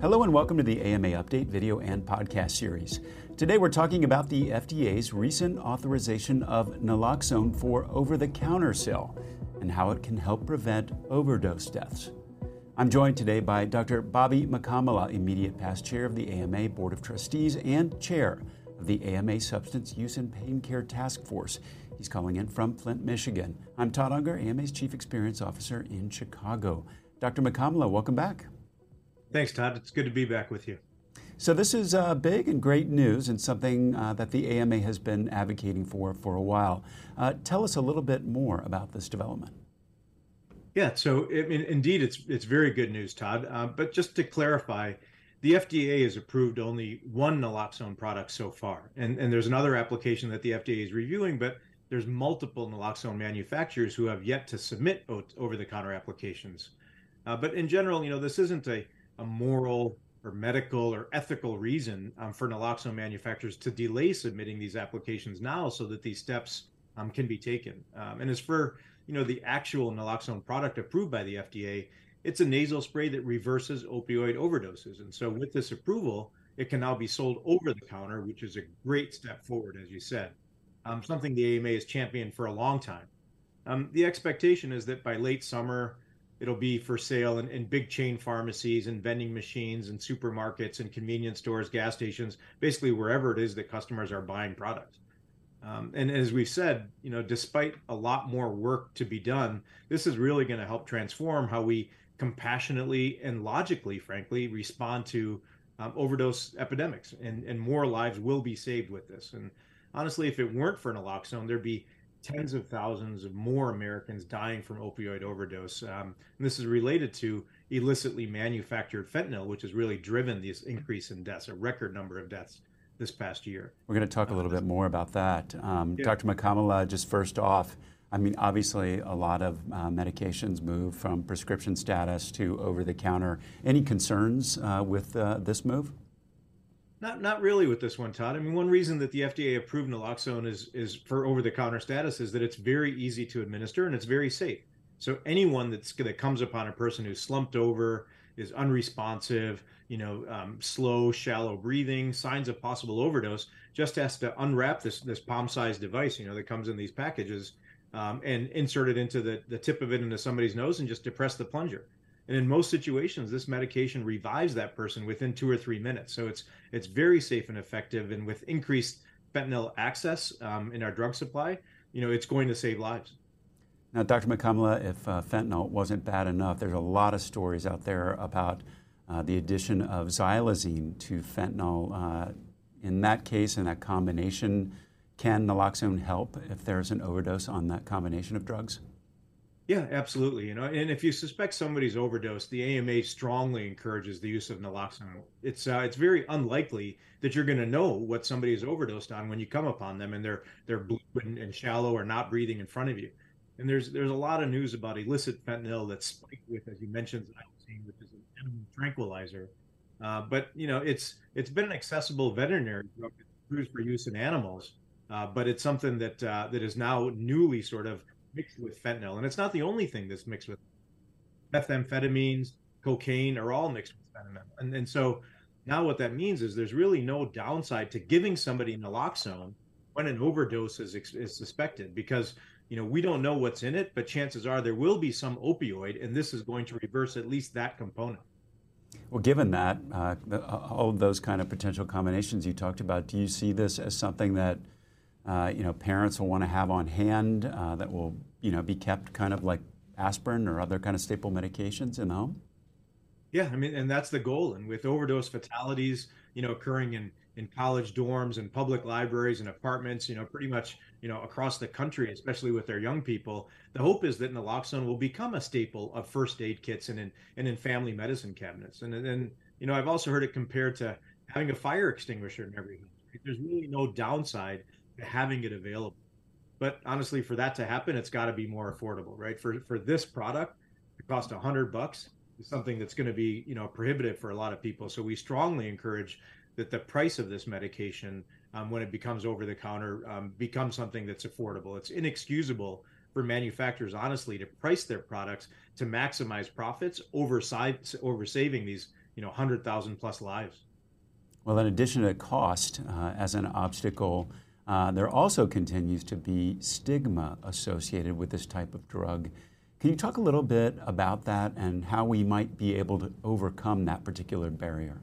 Hello and welcome to the AMA Update video and podcast series. Today we're talking about the FDA's recent authorization of naloxone for over the counter sale and how it can help prevent overdose deaths. I'm joined today by Dr. Bobby Mukkamala, immediate past chair of the AMA Board of Trustees and chair of the AMA Substance Use and Pain Care Task Force. He's calling in from Flint, Michigan. I'm Todd Unger, AMA's Chief Experience Officer in Chicago. Dr. Mukkamala, welcome back. Thanks, Todd. It's good to be back with you. So, this is uh, big and great news and something uh, that the AMA has been advocating for for a while. Uh, tell us a little bit more about this development. Yeah, so I mean, indeed, it's it's very good news, Todd. Uh, but just to clarify, the FDA has approved only one naloxone product so far, and and there's another application that the FDA is reviewing, but there's multiple naloxone manufacturers who have yet to submit over-the-counter applications. Uh, but in general, you know, this isn't a a moral or medical or ethical reason um, for naloxone manufacturers to delay submitting these applications now so that these steps um, can be taken. Um, and as for you know the actual naloxone product approved by the FDA, it's a nasal spray that reverses opioid overdoses. And so with this approval, it can now be sold over the counter, which is a great step forward, as you said. Um, something the AMA has championed for a long time. Um, the expectation is that by late summer, it'll be for sale in, in, big chain pharmacies and vending machines and supermarkets and convenience stores, gas stations, basically wherever it is that customers are buying products. Um, and as we've said, you know, despite a lot more work to be done, this is really going to help transform how we compassionately and logically, frankly, respond to um, overdose epidemics. And, and more lives will be saved with this. And honestly, if it weren't for naloxone, there'd be tens of thousands of more Americans dying from opioid overdose. Um, and this is related to illicitly manufactured fentanyl, which has really driven this increase in deaths, a record number of deaths this past year. We're going to talk a little bit more about that. Um, yeah. Dr. Mukkamala, just first off, I mean, obviously, a lot of uh, medications move from prescription status to over the counter. Any concerns uh, with uh, this move? Not not really with this one, Todd. I mean, one reason that the FDA approved naloxone is is for over the counter status is that it's very easy to administer and it's very safe. So anyone that's that comes upon a person who's slumped over, is unresponsive, you know, um, slow, shallow breathing, signs of possible overdose, just has to unwrap this this palm-sized device, you know, that comes in these packages, um, and insert it into the the tip of it into somebody's nose and just depress the plunger. And in most situations, this medication revives that person within two or three minutes. So it's it's very safe and effective. And with increased fentanyl access um, in our drug supply, you know, it's going to save lives. Now, Dr. Mukkamala, if uh, fentanyl wasn't bad enough, there's a lot of stories out there about uh, the addition of xylazine to fentanyl. Uh, in that case, in that combination, can naloxone help if there's an overdose on that combination of drugs? Yeah, absolutely. You know, and if you suspect somebody's overdosed, the AMA strongly encourages the use of naloxone. It's uh, it's very unlikely that you're going to know what somebody is overdosed on when you come upon them and they're they're blue and, and, shallow or not breathing in front of you. And there's there's a lot of news about illicit fentanyl that's spiked with, as you mentioned, which is an animal tranquilizer. Uh, but you know, it's it's been an accessible veterinary drug used for use in animals, uh, but it's something that uh, that is now newly sort of mixed with fentanyl, and it's not the only thing that's mixed with methamphetamines, cocaine are all mixed with fentanyl, and and so now what that means is there's really no downside to giving somebody naloxone when an overdose is, is suspected because you know we don't know what's in it but chances are there will be some opioid and this is going to reverse at least that component. Well given that uh, all of those kind of potential combinations you talked about do you see this as something that uh, you know, parents will want to have on hand uh, that will, you know, be kept kind of like aspirin or other kind of staple medications in the home? Yeah, I mean, and that's the goal. And with overdose fatalities, you know, occurring in in college dorms and public libraries and apartments, you know, pretty much, you know, across the country, especially with their young people, the hope is that naloxone will become a staple of first aid kits and in and in family medicine cabinets. And then, you know, I've also heard it compared to having a fire extinguisher in every home. There's really no downside having it available. But honestly, for that to happen, it's got to be more affordable, right? For for this product, it cost a hundred bucks is something that's going to be you know prohibitive for a lot of people. So we strongly encourage that the price of this medication, um, when it becomes over the counter, um, becomes something that's affordable. It's inexcusable for manufacturers, honestly, to price their products to maximize profits over, over saving these you know 100,000 plus lives. Well, in addition to cost uh, as an obstacle, uh, there also continues to be stigma associated with this type of drug. Can you talk a little bit about that and how we might be able to overcome that particular barrier?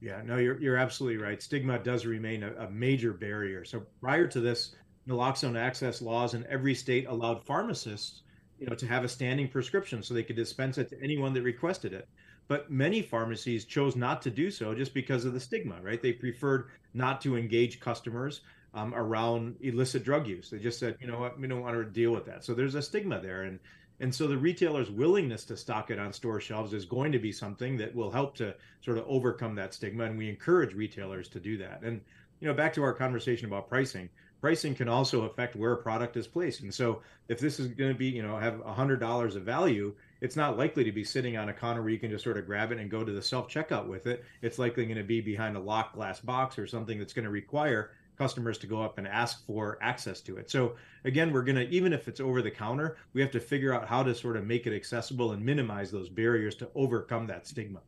Yeah, no, you're, you're absolutely right. Stigma does remain a, a major barrier. So prior to this, naloxone access laws in every state allowed pharmacists, you know, to have a standing prescription so they could dispense it to anyone that requested it. But many pharmacies chose not to do so just because of the stigma, right? They preferred not to engage customers um, around illicit drug use. They just said, you know what, we don't want to deal with that. So there's a stigma there, and and so the retailer's willingness to stock it on store shelves is going to be something that will help to sort of overcome that stigma, and we encourage retailers to do that. And you know, back to our conversation about pricing, pricing can also affect where a product is placed. And so if this is going to be, you know, have $100 of value, it's not likely to be sitting on a counter where you can just sort of grab it and go to the self checkout with it. It's likely going to be behind a locked glass box or something that's going to require customers to go up and ask for access to it. So again, we're going to even if it's over the counter, we have to figure out how to sort of make it accessible and minimize those barriers to overcome that stigma.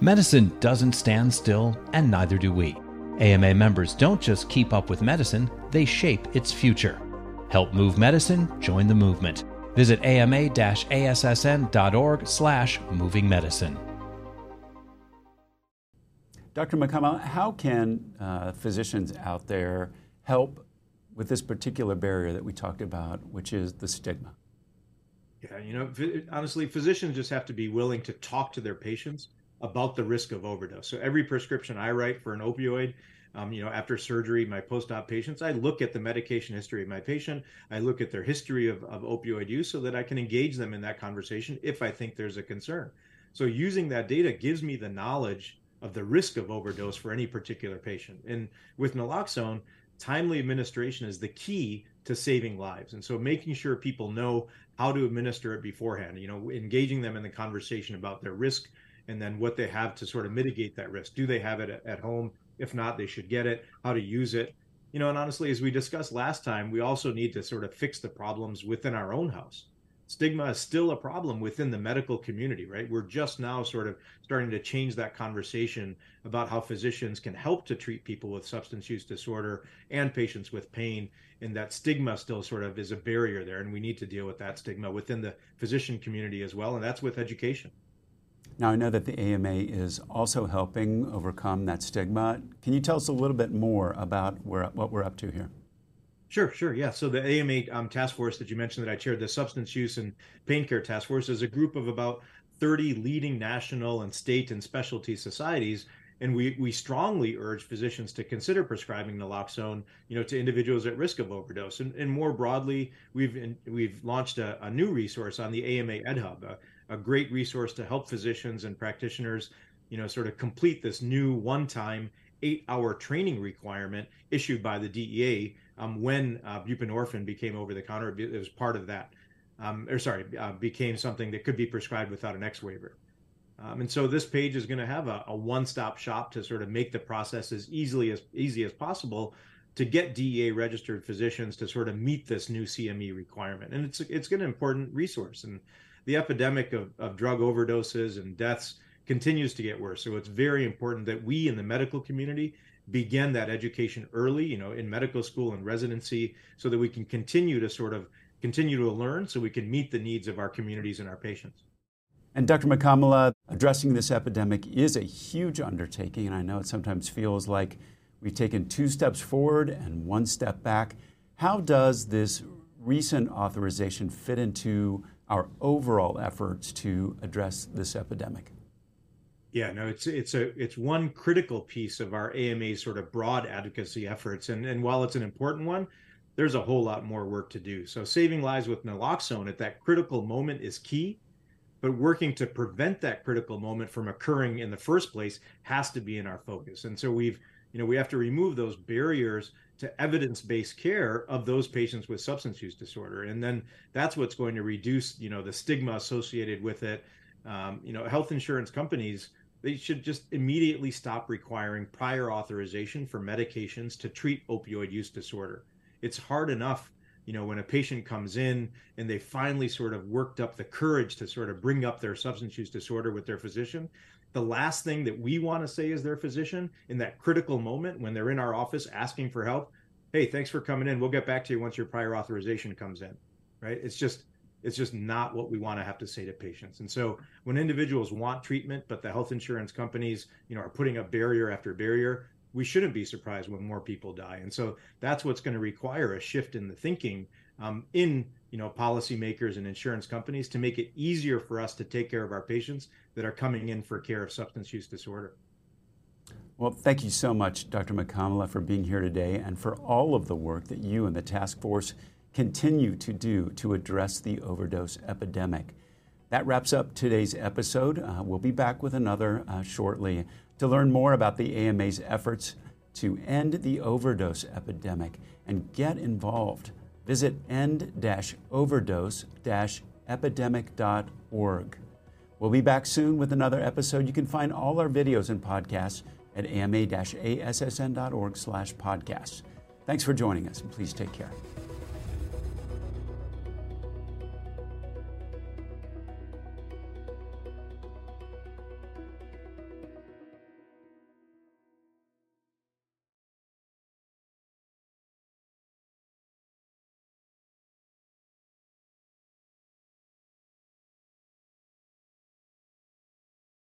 Medicine doesn't stand still, and neither do we. AMA members don't just keep up with medicine, they shape its future. Help move medicine, join the movement. Visit ama-assn.org slash moving medicine. Dr. McConnell, how can uh, physicians out there help with this particular barrier that we talked about, which is the stigma? Yeah, you know, honestly, physicians just have to be willing to talk to their patients about the risk of overdose. So every prescription I write for an opioid, um, you know, after surgery, my post-op patients, I look at the medication history of my patient. I look at their history of, of opioid use so that I can engage them in that conversation if I think there's a concern. So using that data gives me the knowledge of the risk of overdose for any particular patient. And with naloxone, timely administration is the key to saving lives. And so making sure people know how to administer it beforehand, you know, engaging them in the conversation about their risk and then what they have to sort of mitigate that risk. Do they have it at home? If not, they should get it, how to use it. You know, and honestly, as we discussed last time, we also need to sort of fix the problems within our own house stigma is still a problem within the medical community, right? We're just now sort of starting to change that conversation about how physicians can help to treat people with substance use disorder and patients with pain. And that stigma still sort of is a barrier there. And we need to deal with that stigma within the physician community as well. And that's with education. Now, I know that the AMA is also helping overcome that stigma. Can you tell us a little bit more about where, what we're up to here? Sure, sure. Yeah. So the AMA um, task force that you mentioned that I chaired, the Substance Use and Pain Care Task Force, is a group of about 30 leading national and state and specialty societies. And we, we strongly urge physicians to consider prescribing naloxone, you know, to individuals at risk of overdose. And, and more broadly, we've in, we've launched a, a, new resource on the AMA EdHub, a, a great resource to help physicians and practitioners, you know, sort of complete this new one-time eight-hour training requirement issued by the DEA um, when uh, buprenorphine became over the counter. It was part of that, um, or sorry, uh, became something that could be prescribed without an X waiver. Um, and so this page is going to have a, a, one-stop shop to sort of make the process as easily as easy as possible to get DEA registered physicians to sort of meet this new CME requirement. And it's it's an important resource. And the epidemic of, of drug overdoses and deaths continues to get worse. So it's very important that we in the medical community begin that education early, you know, in medical school and residency, so that we can continue to sort of continue to learn so we can meet the needs of our communities and our patients. And Dr. Mukkamala, addressing this epidemic is a huge undertaking, and I know it sometimes feels like we've taken two steps forward and one step back. How does this recent authorization fit into our overall efforts to address this epidemic? Yeah, no, it's it's a it's one critical piece of our AMA's sort of broad advocacy efforts, and and while it's an important one, there's a whole lot more work to do. So saving lives with naloxone at that critical moment is key, but working to prevent that critical moment from occurring in the first place has to be in our focus. And so we've you know we have to remove those barriers to evidence-based care of those patients with substance use disorder, and then that's what's going to reduce you know the stigma associated with it. Um, you know, health insurance companies they should just immediately stop requiring prior authorization for medications to treat opioid use disorder. It's hard enough you know, when a patient comes in and they finally sort of worked up the courage to sort of bring up their substance use disorder with their physician, the last thing that we want to say as their physician in that critical moment when they're in our office asking for help, hey, thanks for coming in. We'll get back to you once your prior authorization comes in. Right? It's just it's just not what we want to have to say to patients. And so when individuals want treatment, but the health insurance companies, you know, are putting up barrier after barrier, we shouldn't be surprised when more people die. And so that's what's going to require a shift in the thinking um, in you know policymakers and insurance companies to make it easier for us to take care of our patients that are coming in for care of substance use disorder. Well, thank you so much, Dr. Mukkamala, for being here today and for all of the work that you and the task force continue to do to address the overdose epidemic. That wraps up today's episode. Uh, we'll be back with another uh, shortly. To learn more about the AMA's efforts to end the overdose epidemic and get involved, visit end-overdose-epidemic.org. We'll be back soon with another episode. You can find all our videos and podcasts at ama-assn.org slash podcasts. Thanks for joining us, and please take care.